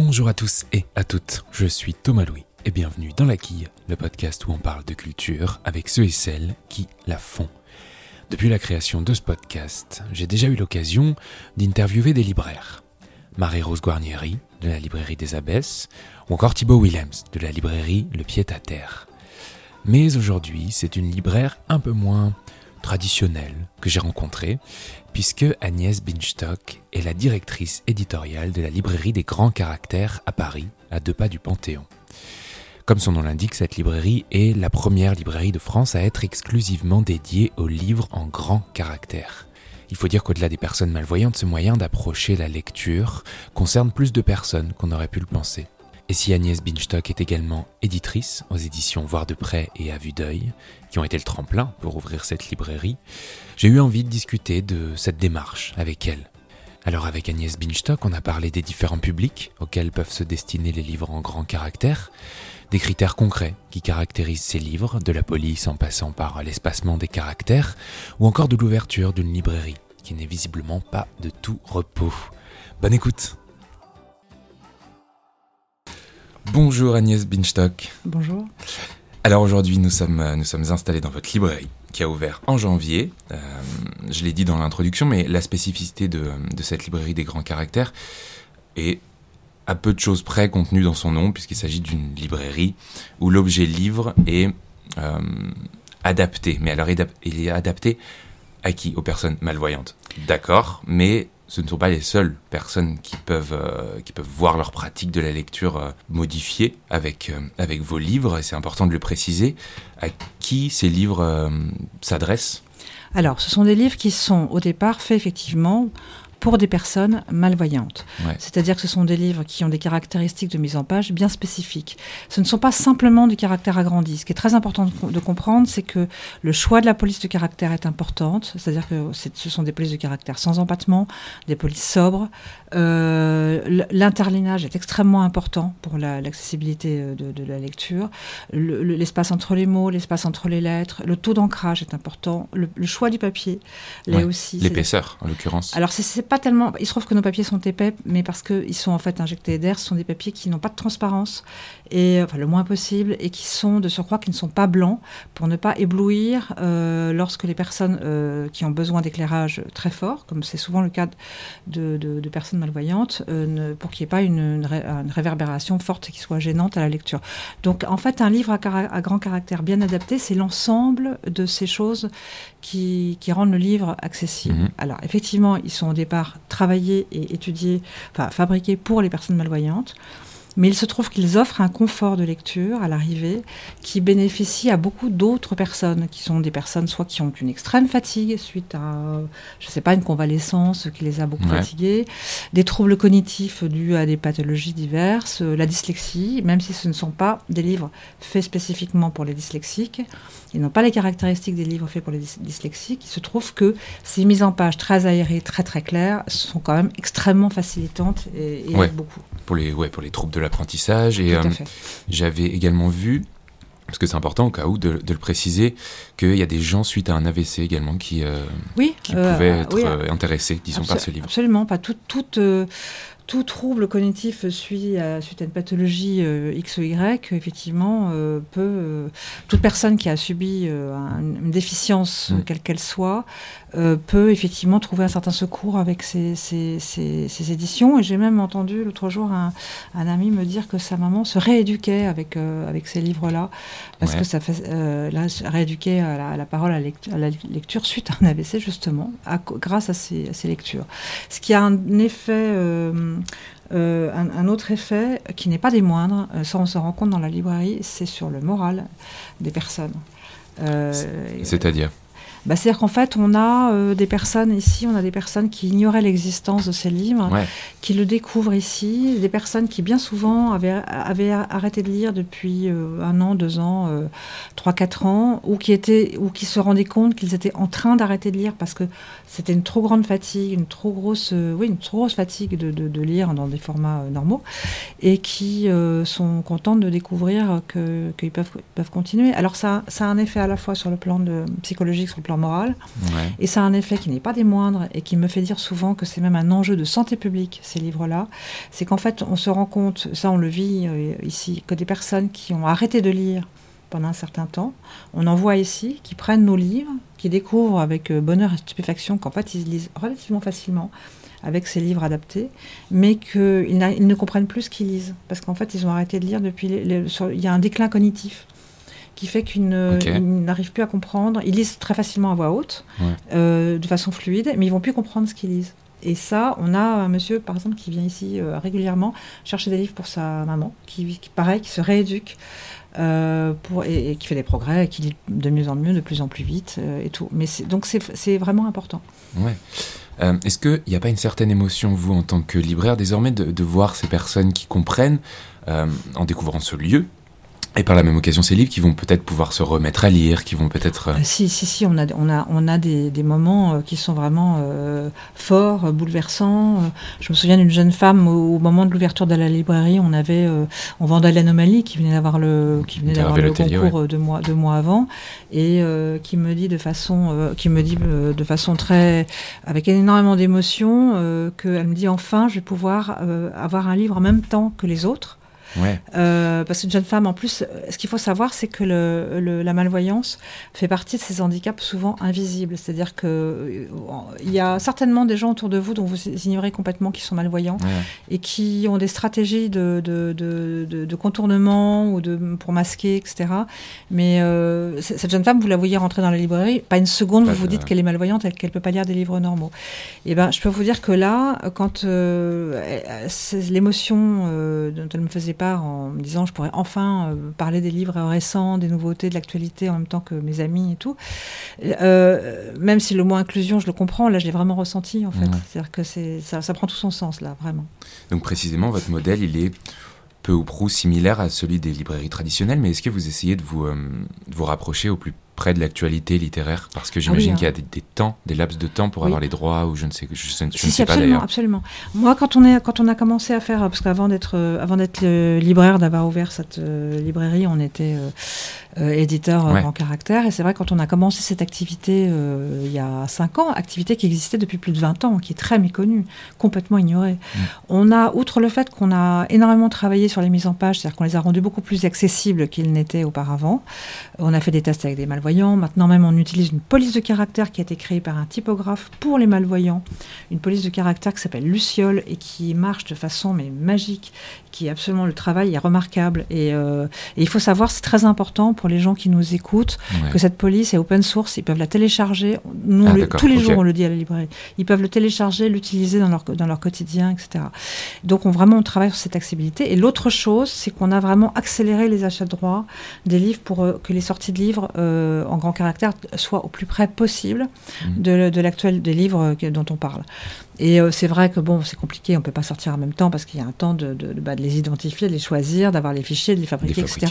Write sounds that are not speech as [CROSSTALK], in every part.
Bonjour à tous et à toutes, je suis Thomas Louis et bienvenue dans La Quille, le podcast où on parle de culture avec ceux et celles qui la font. Depuis la création de ce podcast, j'ai déjà eu l'occasion d'interviewer des libraires. Marie-Rose Guarnieri, de la librairie des Abbesses, ou encore Thibaut Willems, de la librairie Le Pied à Terre. Mais aujourd'hui, c'est une libraire un peu moins traditionnelle que j'ai rencontrée, puisque Agnès Binstock est la directrice éditoriale de la librairie des grands caractères à Paris, à deux pas du Panthéon. Comme son nom l'indique, cette librairie est la première librairie de France à être exclusivement dédiée aux livres en grands caractères. Il faut dire qu'au-delà des personnes malvoyantes, ce moyen d'approcher la lecture concerne plus de personnes qu'on aurait pu le penser. Et si Agnès Binstock est également éditrice aux éditions Voir de près et à vue d'œil, qui ont été le tremplin pour ouvrir cette librairie, j'ai eu envie de discuter de cette démarche avec elle. Alors avec Agnès Binstock, on a parlé des différents publics auxquels peuvent se destiner les livres en grand caractère, des critères concrets qui caractérisent ces livres, de la police en passant par l'espacement des caractères, ou encore de l'ouverture d'une librairie, qui n'est visiblement pas de tout repos. Bonne écoute Bonjour Agnès Binstock. Bonjour. Alors aujourd'hui, nous sommes, nous sommes installés dans votre librairie qui a ouvert en janvier. Euh, je l'ai dit dans l'introduction, mais la spécificité de, de, cette librairie des grands caractères est à peu de choses près contenue dans son nom, puisqu'il s'agit d'une librairie où l'objet livre est euh, adapté. Mais alors, il est adapté à qui? Aux personnes malvoyantes. D'accord, mais ce ne sont pas les seules personnes qui peuvent, euh, qui peuvent voir leur pratique de la lecture euh, modifiée avec, euh, avec vos livres, et c'est important de le préciser. À qui ces livres s'adressent? Alors, ce sont des livres qui sont au départ faits effectivement pour des personnes malvoyantes. Ouais. C'est-à-dire que ce sont des livres qui ont des caractéristiques de mise en page bien spécifiques. Ce ne sont pas simplement du caractère agrandi. Ce qui est très important de, de comprendre, c'est que le choix de la police de caractère est importante. C'est-à-dire que ce sont des polices de caractère sans empattement, des polices sobres. Euh, L'interlinage est extrêmement important pour l'accessibilité la, de, de, la lecture. L'espace le, entre les mots, l'espace entre les lettres, le taux d'ancrage est important. Le, le, choix du papier, là ouais. aussi. L'épaisseur, en l'occurrence. Alors, c'est pas tellement. Il se trouve que nos papiers sont épais, mais parce qu'ils sont en fait injectés d'air, ce sont des papiers qui n'ont pas de transparence, et enfin le moins possible, et qui sont de surcroît qui ne sont pas blancs pour ne pas éblouir euh, lorsque les personnes euh, qui ont besoin d'éclairage très fort, comme c'est souvent le cas de, de, de personnes malvoyantes, euh, ne, pour qu'il n'y ait pas une, une, ré, une, réverbération forte qui soit gênante à la lecture. Donc en fait, un livre à, à grand caractère bien adapté, c'est l'ensemble de ces choses qui, qui, rendent le livre accessible. Mmh. Alors effectivement, ils sont au départ travaillés et étudiés, enfin fabriqués pour les personnes malvoyantes. Mais il se trouve qu'ils offrent un confort de lecture à l'arrivée qui bénéficie à beaucoup d'autres personnes, qui sont des personnes soit qui ont une extrême fatigue suite à, je ne sais pas, une convalescence qui les a beaucoup ouais. fatigués, des troubles cognitifs dus à des pathologies diverses, la dyslexie, même si ce ne sont pas des livres faits spécifiquement pour les dyslexiques, ils n'ont pas les caractéristiques des livres faits pour les dyslexiques. Il se trouve que ces mises en page très aérées, très très claires, sont quand même extrêmement facilitantes et, et ouais. beaucoup. Pour les, ouais, pour les troubles de l'apprentissage. Et euh, j'avais également vu, parce que c'est important au cas où de, de le préciser, qu'il y a des gens suite à un AVC également qui, euh, oui, qui euh, pouvaient être oui, intéressés, disons, par ce livre. Absolument, pas toute tout trouble cognitif suit à, suite à une pathologie euh, X ou Y, effectivement, euh, peut. Euh, toute personne qui a subi un, une déficience, mmh. quelle qu'elle soit, peut effectivement trouver un certain secours avec ces, ces, ces, ces éditions. Et j'ai même entendu l'autre jour un, un, ami me dire que sa maman se rééduquait avec, avec ces livres-là, parce ouais. que ça fait. là, rééduquer à la, à la parole, à, la lecture suite à un AVC, justement, à, grâce à ces, à ces lectures. Ce qui a un effet. Euh, un, un, autre effet qui n'est pas des moindres, euh, ça on se rend compte dans la librairie, c'est sur le moral des personnes. Euh, C'est-à-dire bah, C'est-à-dire qu'en fait, on a euh, des personnes ici, on a des personnes qui ignoraient l'existence de ces livres, ouais. qui le découvrent ici, des personnes qui bien souvent avaient, avaient arrêté de lire depuis euh, un an, deux ans, euh, trois, quatre ans, ou qui, étaient, ou qui se rendaient compte qu'ils étaient en train d'arrêter de lire parce que c'était une trop grande fatigue, une trop grosse, oui, une trop grosse fatigue de, de, de lire dans des formats normaux, et qui sont contents de découvrir qu'ils que peuvent, peuvent continuer. Alors ça, ça a un effet à la fois sur le plan de, psychologique, sur le plan morale. Et ça a un effet qui n'est pas des moindres et qui me fait dire souvent que c'est même un enjeu de santé publique, ces livres-là. C'est qu'en fait, on se rend compte, ça on le vit euh, ici, que des personnes qui ont arrêté de lire pendant un certain temps, on en voit ici, qui prennent nos livres, qui découvrent avec euh, bonheur et stupéfaction qu'en fait ils lisent relativement facilement avec ces livres adaptés, mais qu'ils ne comprennent plus ce qu'ils lisent. Parce qu'en fait, ils ont arrêté de lire depuis... il y a un déclin cognitif qui fait qu'ils n'arrivent plus à comprendre. Ils lisent très facilement à voix haute, euh, de façon fluide, mais ils vont plus comprendre ce qu'ils lisent. Et ça, on a un monsieur, par exemple, qui vient ici euh, régulièrement chercher des livres pour sa maman, qui, pareil, qui se rééduque. Euh, pour, et, qui fait des progrès, et qui lit de mieux en mieux, de plus en plus vite et tout. Mais donc c'est vraiment important. Ouais. Est-ce qu'il n'y a pas une certaine émotion, vous, en tant que libraire, désormais, de, de voir ces personnes qui comprennent, en découvrant ce lieu, et par la même occasion, ces livres qui vont peut-être pouvoir se remettre à lire, qui vont peut-être... Euh, euh, si, si, si, on a, on a, on a des, des moments euh, qui sont vraiment forts, bouleversants. Je me souviens d'une jeune femme, au, moment de l'ouverture de la librairie, on avait, on vendait l'anomalie, qui venait d'avoir le, qui venait d'avoir le concours deux, mois, deux mois avant, et qui me dit de façon, qui me dit de façon très, avec énormément d'émotion, qu'elle me dit enfin, je vais pouvoir avoir un livre en même temps que les autres. Ouais. Euh, parce qu'une jeune femme, en plus, ce qu'il faut savoir, c'est que le, la malvoyance fait partie de ces handicaps souvent invisibles. C'est-à-dire qu'il euh, y a certainement des gens autour de vous dont vous ignorez complètement qu'ils sont malvoyants et qui ont des stratégies de, de, de, de, contournement ou de, pour masquer, etc. Mais euh, cette jeune femme, vous la voyez rentrer dans la librairie, pas une seconde, vous vous dites qu'elle est malvoyante et qu'elle ne peut pas lire des livres normaux. Et eh ben, je peux vous dire que là, quand l'émotion dont elle me faisait en me disant je pourrais enfin euh, parler des livres récents, des nouveautés, de l'actualité en même temps que mes amis et tout. Euh, même si le mot inclusion, je le comprends, là je l'ai vraiment ressenti en fait. C'est-à-dire que ça, ça prend tout son sens là, vraiment. Donc précisément, votre modèle, il est peu ou prou similaire à celui des librairies traditionnelles, mais est-ce que vous essayez de vous, euh, de vous rapprocher au plus près de l'actualité littéraire Parce que j'imagine ah qu'il y a hein. des, temps, des laps de temps pour avoir les droits ou je ne sais, je, je, ne sais pas d'ailleurs. Absolument. Moi, quand on, est, quand on a commencé à faire, parce qu'avant d'être euh, avant d'être libraire, d'avoir ouvert cette euh, librairie, on était euh, éditeur en caractère. Et c'est vrai, quand on a commencé cette activité il y a 5 ans, activité qui existait depuis plus de 20 ans, qui est très méconnue, complètement ignorée, mm. on a, outre le fait qu'on a énormément travaillé sur les mises en page, c'est-à-dire qu'on les a rendues beaucoup plus accessibles qu'ils n'étaient auparavant, on a fait des tests avec des malvoyants Maintenant même, on utilise une police de caractère qui a été créée par un typographe pour les malvoyants. Une police de caractère qui s'appelle Luciole et qui marche de façon mais magique, qui est absolument le travail est remarquable. Et, euh, il faut savoir, c'est très important pour les gens qui nous écoutent, que cette police est open source. Ils peuvent la télécharger. Nous, ah, tous les jours, on le dit à la librairie. Ils peuvent le télécharger, l'utiliser dans leur, dans leur quotidien, etc. Donc, on, vraiment, on travaille sur cette accessibilité. Et l'autre chose, c'est qu'on a vraiment accéléré les achats de droits des livres pour euh, que les sorties de livres euh, en grand caractère soit au plus près possible mmh. de, l'actuel des livres dont on parle. Et euh, c'est vrai que bon, c'est compliqué, on peut pas sortir en même temps parce qu'il y a un temps de, de, bah, de, les identifier, de les choisir, d'avoir les fichiers, de les fabriquer, etc.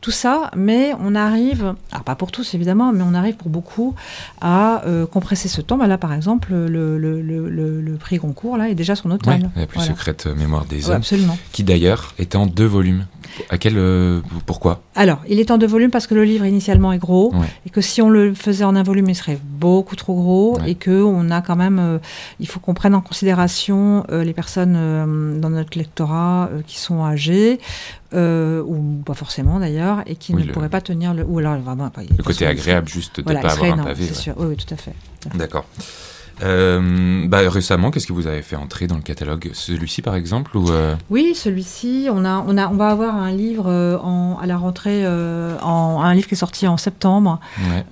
Tout ça, mais on arrive, alors pas pour tous évidemment, mais on arrive pour beaucoup à euh, compresser ce temps. Bah, là, par exemple, le, le, le, le, prix Goncourt là est déjà sur notre table. la plus secrète mémoire des hommes, absolument. qui d'ailleurs est en deux volumes. À quel, euh, pourquoi? Alors, il est en deux volumes parce que le livre initialement est gros et que si on le faisait en un volume, il serait beaucoup trop gros et que on a quand même, euh, il faut qu'on prenne en considération euh, les personnes dans notre lectorat qui sont âgées. ou pas forcément d'ailleurs, et qui ne pourraient pas tenir le. Ou alors vraiment. Le côté agréable, juste de ne pas avoir un pavé. C'est sûr, oui, tout à fait. D'accord. Euh, bah, récemment, qu'est-ce que vous avez fait entrer dans le catalogue? Celui-ci, par exemple ou euh? Oui, celui-ci. On, a, on, a, on va avoir un livre euh, en, à la rentrée, en, un livre qui est sorti en septembre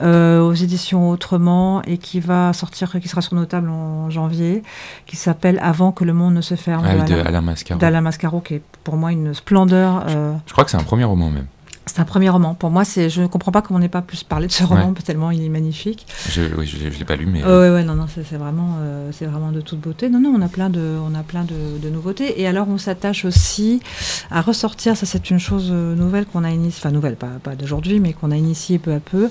aux éditions Autrement et qui va sortir, qui sera sur nos tables en janvier, qui s'appelle Avant que le monde ne se ferme. Ah, d'Alain Mascaro. D'Alain Mascaro, qui est pour moi une splendeur. je crois que c'est un premier roman même. C'est un premier roman. Pour moi, c'est, je ne comprends pas comment on n'ait pas plus parlé de ce roman, tellement il est magnifique. Je, oui, je ne l'ai pas lu, mais. Euh... oui, ouais, non, non, c'est, vraiment, euh, c'est vraiment de toute beauté. Non, non, on a plein de, on a plein de, de nouveautés. Et alors, on s'attache aussi à ressortir, ça c'est une chose euh, nouvelle qu'on a initiée, enfin nouvelle, pas, pas d'aujourd'hui, mais qu'on a initiée peu à peu.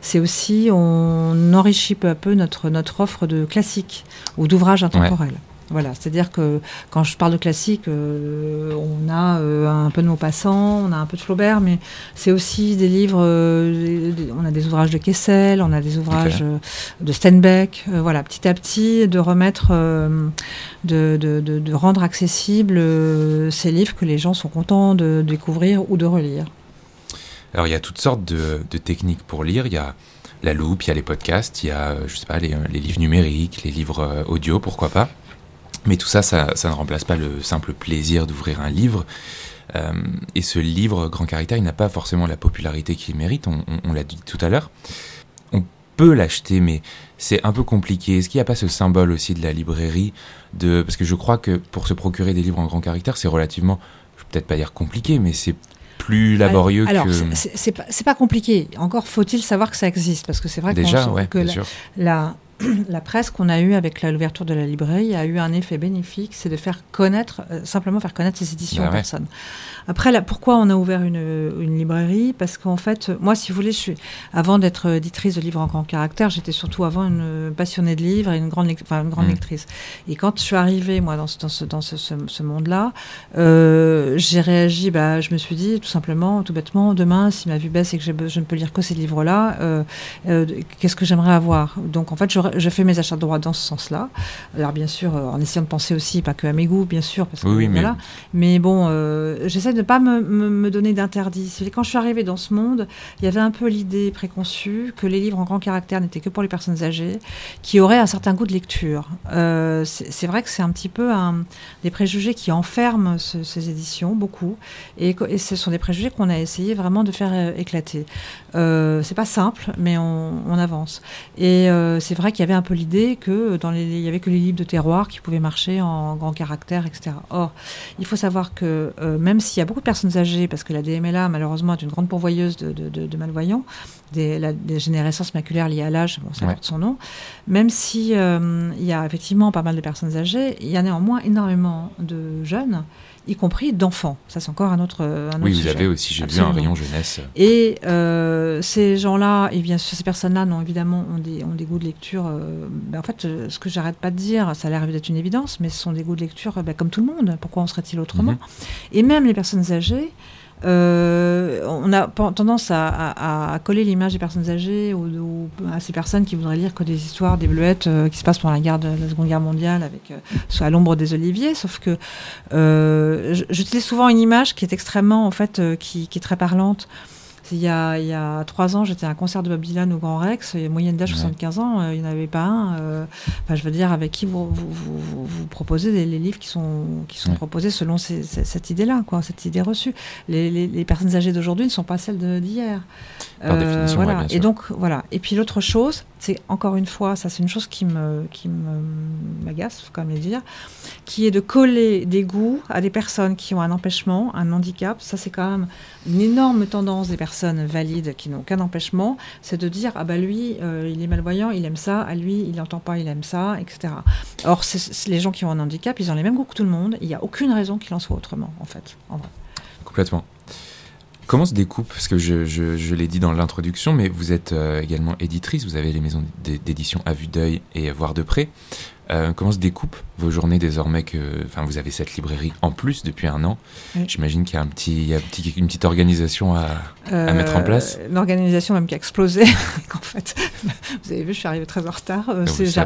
C'est aussi, on enrichit peu à peu notre, notre offre de classiques ou d'ouvrages intemporels. Voilà, c'est-à-dire que quand je parle de classique, euh, on a euh, un peu de Maupassant, on a un peu de Flaubert, mais c'est aussi des livres, euh, on a des ouvrages de Kessel, on a des ouvrages de Steinbeck, voilà, petit à petit, de remettre, de, de, de, rendre accessibles ces livres que les gens sont contents de découvrir ou de relire. Alors il y a toutes sortes de, de techniques pour lire, il y a la loupe, il y a les podcasts, il y a, je sais pas, les, les livres numériques, les livres audio, pourquoi pas. Mais tout ça, ça, ne remplace pas le simple plaisir d'ouvrir un livre. Euh, et ce livre, Grand Caractère, il n'a pas forcément la popularité qu'il mérite, on, l'a dit tout à l'heure. On peut l'acheter, mais c'est un peu compliqué. Est-ce qu'il n'y a pas ce symbole aussi de la librairie de... Parce que je crois que pour se procurer des livres en grand caractère, c'est relativement, je vais peut-être pas dire compliqué, mais c'est plus laborieux alors, que... c'est pas, pas, compliqué. Encore faut-il savoir que ça existe, parce que c'est vrai Déjà, que la, la, [CLEARS THROAT] la presse qu'on a eue avec l'ouverture de la librairie a eu un effet bénéfique, c'est de faire connaître, euh, simplement faire connaître ces éditions bah personnes. Après, là, pourquoi on a ouvert une, une librairie? Parce qu'en fait, moi, si vous voulez, je suis, avant d'être éditrice de livres en grand caractère, j'étais surtout avant une passionnée de livres et une grande, enfin, une grande mmh. lectrice. Et quand je suis arrivée, moi, dans ce, dans ce, dans ce, ce, monde-là, euh, j'ai réagi, bah, je me suis dit, tout simplement, tout bêtement, demain, si ma vue baisse et que je ne peux lire que ces livres-là, euh, euh, qu'est-ce que j'aimerais avoir? Donc, en fait, je, je, fais mes achats de droits dans ce sens-là. Alors, bien sûr, en essayant de penser aussi, pas que à mes goûts, bien sûr, parce que, oui, voilà. Mais, mais bon, j'essaie de ne pas me, me, donner d'interdit. Quand je suis arrivée dans ce monde, il y avait un peu l'idée préconçue que les livres en grand caractère n'étaient que pour les personnes âgées, qui auraient un certain goût de lecture. Euh, c'est vrai que c'est un petit peu un, des préjugés qui enferment ces éditions, beaucoup, et, et, ce sont des préjugés qu'on a essayé vraiment de faire euh, éclater. Euh, c'est pas simple, mais on, on avance. Et euh, c'est vrai qu'il y avait un peu l'idée que dans les, il y avait que les livres de terroir qui pouvaient marcher en grand caractère, etc. Or, il faut savoir que même s'il y a beaucoup de personnes âgées, parce que la DMLA, malheureusement, est une grande pourvoyeuse de, malvoyants, des, la, des générescences maculaires liées à l'âge, bon, ça porte son nom, même si euh, il y a effectivement pas mal de personnes âgées, il y a néanmoins énormément de jeunes y compris d'enfants. Ça, c'est encore un autre, un Oui, vous avez aussi, j'ai vu un rayon jeunesse. Et euh, ces gens-là, et bien ces personnes-là, non, évidemment, ont des, ont des goûts de lecture. Euh, ben, en fait, ce que j'arrête pas de dire, ça a l'air d'être une évidence, mais ce sont des goûts de lecture ben, comme tout le monde. Pourquoi en serait-il autrement? Mhm. Et même les personnes âgées, euh, on a tendance à, coller l'image des personnes âgées ou, à ces personnes qui voudraient lire que des histoires, des bleuettes euh, qui se passent pendant la, guerre de, la Seconde Guerre mondiale, avec euh, à l'ombre des oliviers. Sauf que j'utilise souvent une image qui est extrêmement, en fait, qui, est très parlante. Il y, a, il y a trois ans, j'étais à un concert de Bob Dylan au Grand Rex, moyenne d'âge 75 ans, euh, il n'y en avait pas un. Euh, enfin, je veux dire, avec qui vous, vous, vous, proposez les, livres qui sont, qui sont proposés selon cette idée-là, quoi, cette idée reçue. Les, les, les personnes âgées d'aujourd'hui ne sont pas celles d'hier. Euh, voilà. Et donc, voilà. Et puis l'autre chose, c'est encore une fois, ça c'est une chose qui me qui m'agace, faut quand même le dire, qui est de coller des goûts à des personnes qui ont un empêchement, un handicap. Ça c'est quand même une énorme tendance des personnes valides qui n'ont aucun empêchement, c'est de dire ah bah lui euh, il est malvoyant, il aime ça, à lui il n'entend pas, il aime ça, etc. Or les gens qui ont un handicap, ils ont les mêmes goûts que tout le monde. Il n'y a aucune raison qu'il en soit autrement en fait. Complètement. Comment se découpe Parce que je, je, l'ai dit dans l'introduction, mais vous êtes euh, également éditrice, vous avez les maisons d'édition à vue d'œil et voir de près. Euh, comment se découpent vos journées désormais que enfin, vous avez cette librairie en plus depuis un an J'imagine qu'il y a, un petit, y a petit, une petite organisation à, à, mettre en place. Euh, une organisation même qui a explosé. [LAUGHS] en fait, vous avez vu, je suis arrivée très en retard. Euh, c'est pas,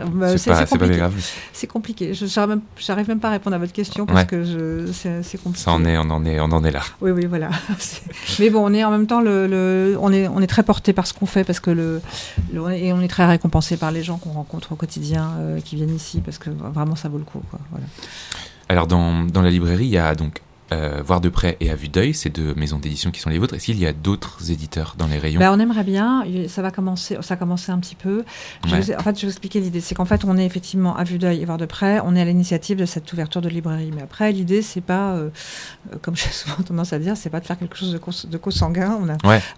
pas, grave. C'est compliqué. Je n'arrive même, même, pas à répondre à votre question parce que c'est compliqué. Ça en est, on en est, on en est là. Oui, oui, voilà. [LAUGHS] Mais bon, on est en même temps, le, le, on, est, on est très porté par ce qu'on fait parce que le, et on est très récompensé par les gens qu'on rencontre au quotidien qui viennent ici parce que vraiment ça vaut le coup. Alors dans, la librairie, il y a donc euh, voir de près et à vue d'œil, ces deux maisons d'édition qui sont les vôtres. Est-ce qu'il y a d'autres éditeurs dans les rayons? Ben, On aimerait bien. Ça va commencer. Ça a commencé un petit peu. en fait, je vais vous expliquer l'idée. C'est qu'en fait, on est effectivement à vue d'œil et voir de près. On est à l'initiative de cette ouverture de librairie. Mais après, l'idée, c'est pas, euh, euh, comme j'ai [LAUGHS] souvent tendance à dire, c'est pas de faire quelque chose de, co-sanguin.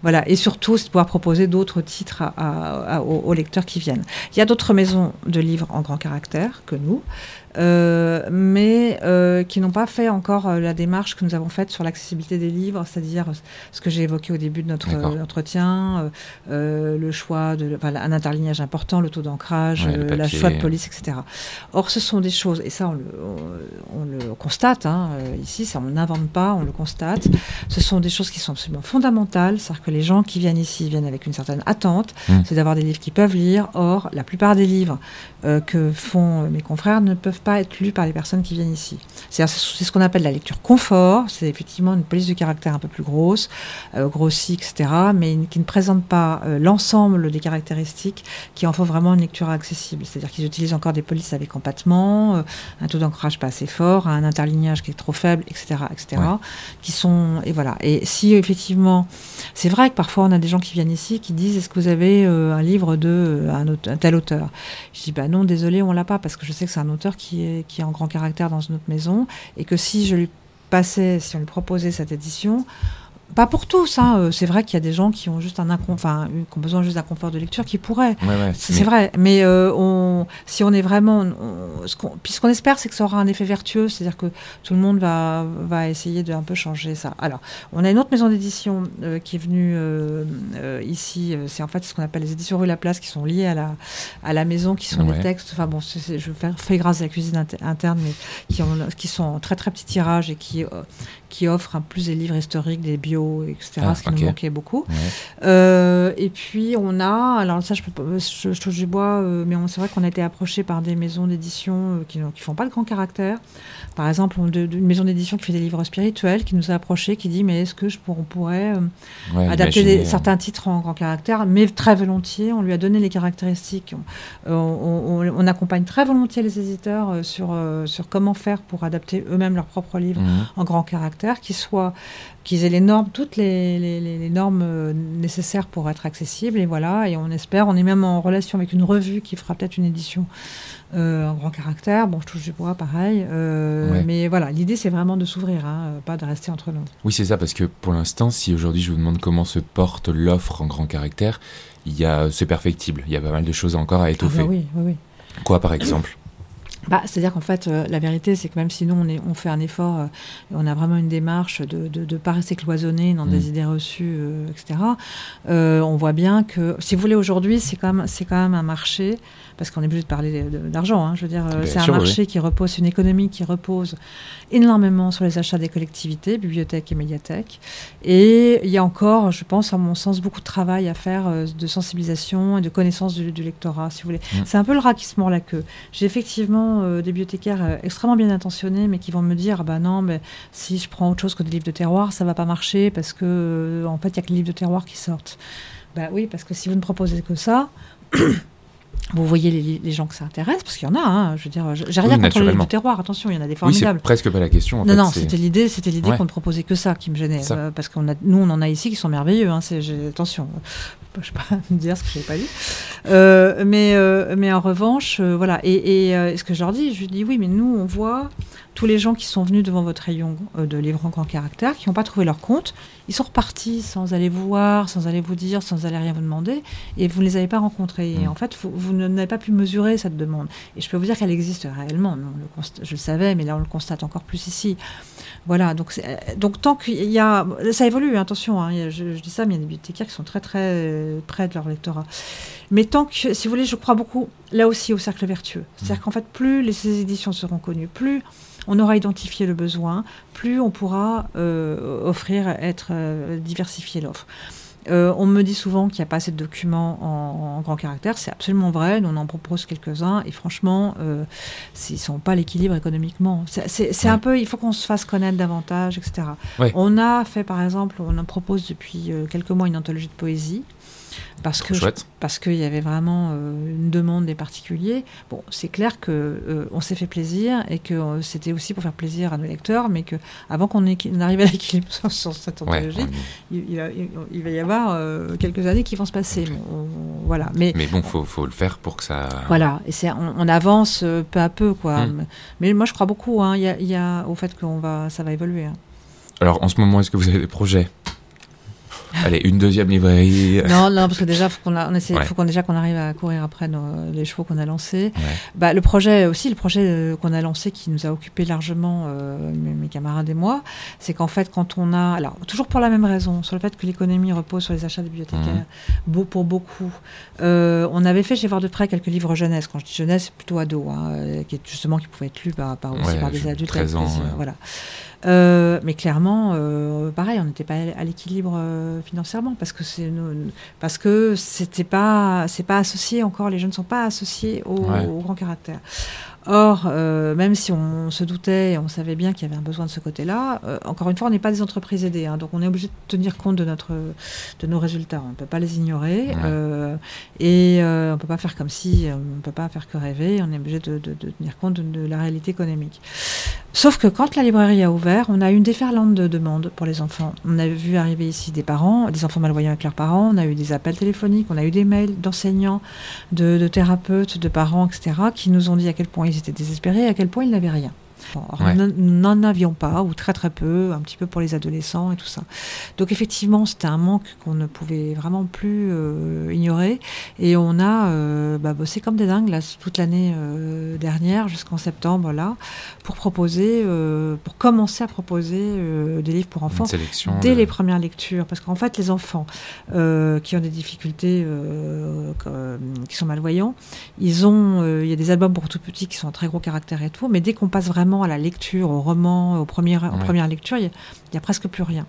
Voilà. Et surtout, c'est de pouvoir proposer d'autres titres aux, aux lecteurs qui viennent. Il y a d'autres maisons de livres en grand caractère que nous. Euh, mais euh, qui n'ont pas fait encore la démarche que nous avons faite sur l'accessibilité des livres, c'est-à-dire ce que j'ai évoqué au début de notre entretien, le choix de, enfin, un interlignage important, le taux d'ancrage, la choix de police, etc. Or, ce sont des choses, et ça on le, on, le constate hein, ici, ça on n'invente pas, on le constate. Ce sont des choses qui sont absolument fondamentales, c'est-à-dire que les gens qui viennent ici viennent avec une certaine attente, mmh. c'est d'avoir des livres qu'ils peuvent lire. Or, la plupart des livres euh, que font mes confrères ne peuvent pas être lus par les personnes qui viennent ici. C'est ce qu'on appelle la lecture confort. C'est effectivement une police de caractère un peu plus grosse, euh, grossie, etc., mais qui ne présente pas euh, l'ensemble des caractéristiques qui en font vraiment une lecture accessible. C'est-à-dire qu'ils utilisent encore des polices avec empattement, un taux d'ancrage pas assez fort, un interlignage qui est trop faible, etc., etc., qui sont et voilà. Et si effectivement, c'est vrai que parfois on a des gens qui viennent ici qui disent est-ce que vous avez un livre de un, un tel auteur? Je dis bah non, désolé, on l'a pas, parce que je sais que c'est un auteur qui qui est en grand caractère dans une autre maison, et que si je lui passais, si on lui proposait cette édition, pas pour tous, hein. Euh, c'est vrai qu'il y a des gens qui ont juste un enfin, qui ont besoin juste d'un confort de lecture qui pourraient. c'est vrai, mais euh, on, si on est vraiment, puis ce qu'on espère, c'est que ça aura un effet vertueux, c'est-à-dire que tout le monde va, va essayer de un peu changer ça. Alors, on a une autre maison d'édition euh, qui est venue ici, c'est en fait ce qu'on appelle les éditions rue La Place, qui sont liées à la, à la maison, qui sont des textes. Enfin bon, je fais grâce à la cuisine interne, mais qui, ont, qui sont en très très petit tirage et qui qui offre un plus des livres historiques, des bio, etc., ah, ce qui nous manquait beaucoup. Euh, et puis on a, alors ça je, peux, je, je touche du bois, euh, mais c'est vrai qu'on a été approché par des maisons d'édition euh, qui ne font pas de grand caractère. Par exemple, une maison d'édition qui fait des livres spirituels, qui nous a approché, qui dit mais est-ce que je on pourrait adapter certains titres en grand caractère, mais très volontiers. On lui a donné les caractéristiques. On, on, accompagne très volontiers les éditeurs sur, sur comment faire pour adapter eux-mêmes leurs propres livres mhm. en grand caractère qu'ils soient, qu'ils aient les normes, toutes les, normes euh, nécessaires pour être accessibles. Et voilà, et on espère, on est même en relation avec une revue qui fera peut-être une édition euh, en grand caractère. Bon, je touche du bois, pareil. Euh, mais voilà, l'idée, c'est vraiment de s'ouvrir, hein, pas de rester entre nous. Oui, c'est ça, parce que pour l'instant, si aujourd'hui je vous demande comment se porte l'offre en grand caractère, il y a, c'est perfectible. Il y a pas mal de choses encore à étoffer. Ah bah oui, oui, oui. Quoi, par exemple? Bah, C'est-à-dire qu'en fait, euh, la vérité, c'est que même si nous, on, est, on fait un effort, euh, on a vraiment une démarche de ne pas rester cloisonné dans des mmh. idées reçues, euh, etc., on voit bien que, si vous voulez, aujourd'hui, c'est quand, même, quand même un marché parce qu'on est obligé de parler d'argent. Hein, je veux dire, euh, c'est un marché qui repose, une économie qui repose énormément sur les achats des collectivités, bibliothèques et médiathèques. Et il y a encore, je pense, à mon sens, beaucoup de travail à faire euh, de sensibilisation et de connaissance du, lectorat, si vous voulez. Mm. C'est un peu le rat qui se mord la queue. J'ai effectivement euh, des bibliothécaires extrêmement bien intentionnés, mais qui vont me dire, ah bah non, mais si je prends autre chose que des livres de terroir, ça va pas marcher parce que en fait, il y a que les livres de terroir qui sortent. Bah oui, parce que si vous ne proposez que ça, [CLEARS THROAT] vous voyez les, gens que ça intéresse, parce qu'il y en a, hein, je veux dire, j'ai rien contre les livres terroir, attention, il y en a des formidables. Oui, c'est presque pas la question. En non, non, c'était l'idée, c'était l'idée qu'on ne proposait que ça qui me gênait, euh, parce qu'on a, nous, on en a ici qui sont merveilleux. Hein, attention, je ne vais pas me [LAUGHS] dire ce que je n'ai pas lu, euh, mais, euh, mais en revanche, voilà. Et, et ce que je leur dis, je dis oui, mais nous, on voit tous les gens qui sont venus devant votre rayon de livres en grand caractère, qui n'ont pas trouvé leur compte, ils sont repartis sans aller vous voir, sans aller vous dire, sans aller rien vous demander, et vous ne les avez pas rencontrés. Et mm. en fait, vous, n'avez pas pu mesurer cette demande. Et je peux vous dire qu'elle existe réellement. le je le savais, mais là, on le constate encore plus ici. Voilà, donc, donc tant qu'il y a... Ça évolue, hein, attention, hein, je, dis ça, mais il y a des bibliothécaires qui sont très, très près de leur lectorat. Mais tant que, si vous voulez, je crois beaucoup, là aussi, au cercle vertueux. C'est-à-dire mm. qu'en fait, plus les, éditions seront connues, plus on aura identifié le besoin, plus on pourra euh, offrir, être euh, diversifier l'offre. Euh, on me dit souvent qu'il n'y a pas assez de documents en, grand caractère. C'est absolument vrai. on en propose quelques-uns. Et franchement, euh, ils ne sont pas l'équilibre économiquement. C'est un peu, il faut qu'on se fasse connaître davantage, etc. On a fait, par exemple, on en propose depuis quelques mois une anthologie de poésie parce que parce qu'il y avait vraiment euh, une demande des particuliers. Bon, c'est clair que euh, on s'est fait plaisir et que euh, c'était aussi pour faire plaisir à nos lecteurs, mais que avant qu'on arrive à l'équilibre [LAUGHS] sur, cette anthologie, il, va y avoir quelques années qui vont se passer. voilà. Mais, mais bon, faut, faut le faire pour que ça. Voilà, et c'est on, avance peu à peu, quoi. Hmm. Mais moi, je crois beaucoup. Hein, il y, a, au fait qu'on va, ça va évoluer. Hein. Alors, en ce moment, est-ce que vous avez des projets? Allez, une deuxième librairie. [LAUGHS] Non, non, parce que déjà, faut qu'on essaie, faut qu'on déjà qu'on arrive à courir après nos- les chevaux qu'on a lancés. Ouais. Bah, le projet aussi, le projet euh, qu'on a lancé qui nous a occupé largement euh, mes, mes camarades et moi, c'est qu'en fait, quand on a, alors toujours pour la même raison, sur le fait que l'économie repose sur les achats des bibliothécaires, beau pour beaucoup. euh, on avait fait chez Voir de près quelques livres jeunesse. Quand je dis jeunesse, c'est plutôt ado, hein, qui est justement qui pouvaient être lus par, par, aussi Ouais, par des adultes. 13 avec ans, ouais. Voilà. Euh, mais clairement, euh, pareil, on n'était pas à l'équilibre euh, financièrement parce que c'est parce que c'était pas c'est pas associé encore. Les jeunes ne sont pas associés au, Ouais. au grand caractère. Or, euh, même si on se doutait et on savait bien qu'il y avait un besoin de ce côté-là, euh, encore une fois, on n'est pas des entreprises aidées, hein, donc on est obligé de tenir compte de, notre, de nos résultats. On ne peut pas les ignorer Ouais. euh, et euh, on ne peut pas faire comme si, euh, on ne peut pas faire que rêver, on est obligé de, de- de tenir compte de, de la réalité économique. Sauf que quand la librairie a ouvert, on a eu une déferlante de demandes pour les enfants. On a vu arriver ici des parents, des enfants malvoyants avec leurs parents, on a eu des appels téléphoniques, on a eu des mails d'enseignants, de, thérapeutes, de parents, etc., qui nous ont dit à quel point ils étaient désespérés à quel point ils n'avaient rien. Or, Ouais. nous n'en avions pas, ou très très peu, un petit peu pour les adolescents et tout ça. Donc effectivement, c'était un manque qu'on ne pouvait vraiment plus euh, ignorer. Et on a euh, bah, bossé comme des dingues là, toute l'année euh, dernière, jusqu'en septembre, là, pour proposer, pour commencer à proposer des livres pour enfants dès de- les premières lectures, parce qu'en fait, les enfants qui ont des difficultés, qui sont malvoyants, ils ont, il y a des albums pour tout petits qui sont en très gros caractère et tout, mais dès qu'on passe vraiment à la lecture, au roman, aux premières, aux Ouais. premières lectures, il y a- presque plus rien.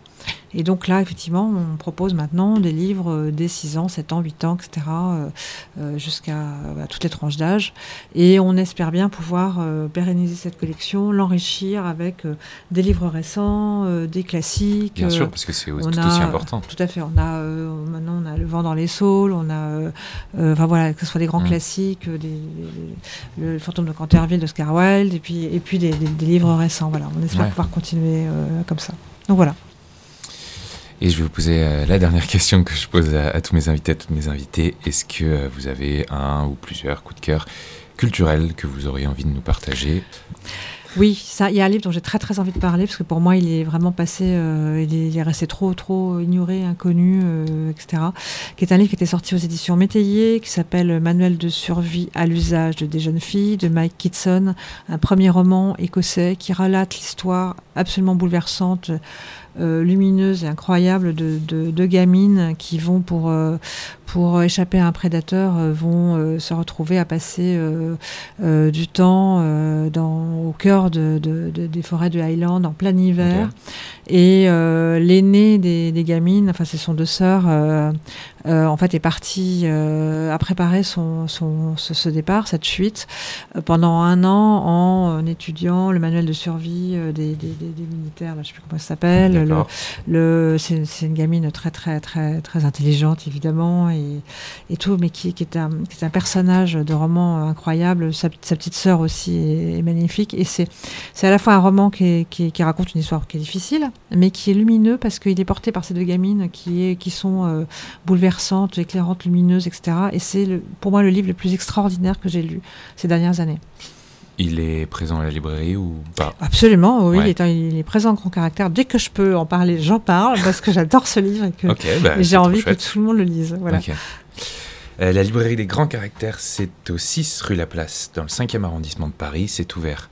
Et donc là, effectivement, on propose maintenant des livres euh, dès 6 ans, 7 ans, 8 ans, etc., euh, euh, jusqu'à euh, toutes les tranches d'âge. Et on espère bien pouvoir euh, pérenniser cette collection, l'enrichir avec euh, des livres récents, des classiques. Bien sûr, parce que c'est tout a- aussi important. Tout à fait. On a maintenant on a le vent dans les saules, on a, enfin voilà, que ce soit des grands Mm. classiques, des, des- le, fantôme de Canterville d'Oscar Wilde, et puis et puis des, des- des livres récents. Voilà, on espère Ouais. pouvoir continuer euh, comme ça. Donc voilà. Et je vais vous poser euh, la dernière [LAUGHS] question que je pose à, à tous mes invités, à toutes mes invitées. Est-ce que euh, vous avez un ou plusieurs coups de cœur culturels que vous auriez envie de nous partager? Oui, ça, il y a un livre dont j'ai très très envie de parler parce que pour moi il est vraiment passé, euh, il, est, resté trop trop ignoré, inconnu, euh, etc. Qui est un livre qui était sorti aux éditions Métayer, qui s'appelle Manuel de survie à l'usage de des jeunes filles de Mike Kitson, un premier roman écossais qui relate l'histoire absolument bouleversante. Euh, lumineuse et incroyable de, de, de gamines qui vont pour, euh, pour échapper à un prédateur euh, vont se retrouver à passer du temps dans, au cœur de, de- de- des forêts de Highland en plein hiver. Et l'aînée des, des gamines, enfin ce sont deux sœurs, euh, euh, en fait est partie euh, à préparer son, son, ce, ce départ, cette fuite, euh, pendant un an en, euh, étudiant le manuel de survie euh, des, des, militaires, là, je sais plus comment ça s'appelle. Le, c'est, c'est une gamine très très très très intelligente évidemment et, et tout, mais qui, qui, est un, qui est un personnage de roman incroyable. Sa, sa petite sœur aussi est, est magnifique et c'est c'est à la fois un roman qui, est- qui, qui raconte une histoire qui est difficile, mais qui est lumineux parce qu'il est porté par ces deux gamines qui, est, qui sont euh, bouleversantes, éclairantes, lumineuses, etc. Et c'est pour moi le livre le plus extraordinaire que j'ai lu ces dernières années. Il est présent à la librairie ou pas? Absolument, oui, Ouais. il, est, il est présent en grand caractère. Dès que je peux en parler, j'en parle [LAUGHS] parce que j'adore ce livre et que bah, j'ai envie que tout le monde le lise. Voilà. Euh, la librairie des grands caractères, c'est au 6 rue Laplace, dans le 5e arrondissement de Paris. C'est ouvert.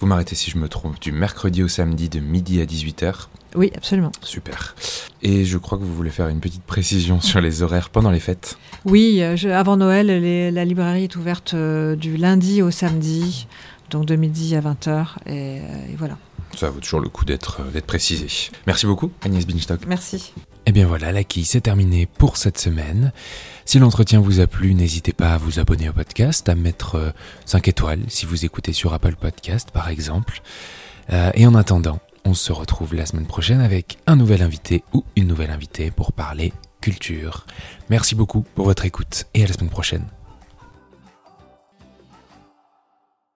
Vous m'arrêtez si je me trompe, du mercredi au samedi de midi à 18h. Oui, absolument. Super. Et je crois que vous voulez faire une petite précision sur les horaires pendant les fêtes. Oui, euh, je- avant Noël, les- la librairie est ouverte euh, du lundi au samedi, donc de midi à 20h. Et, euh, et voilà. Ça vaut toujours le coup d'être précisé. Merci beaucoup, Agnès Binstock. Merci. Et bien voilà, la quille, c'est terminé pour cette semaine. Si l'entretien vous a plu, n'hésitez pas à vous abonner au podcast, à mettre 5 étoiles si vous écoutez sur Apple Podcast par exemple. Euh, et en attendant, on se retrouve la semaine prochaine avec un nouvel invité ou une nouvelle invitée pour parler culture. Merci beaucoup pour votre écoute et à la semaine prochaine.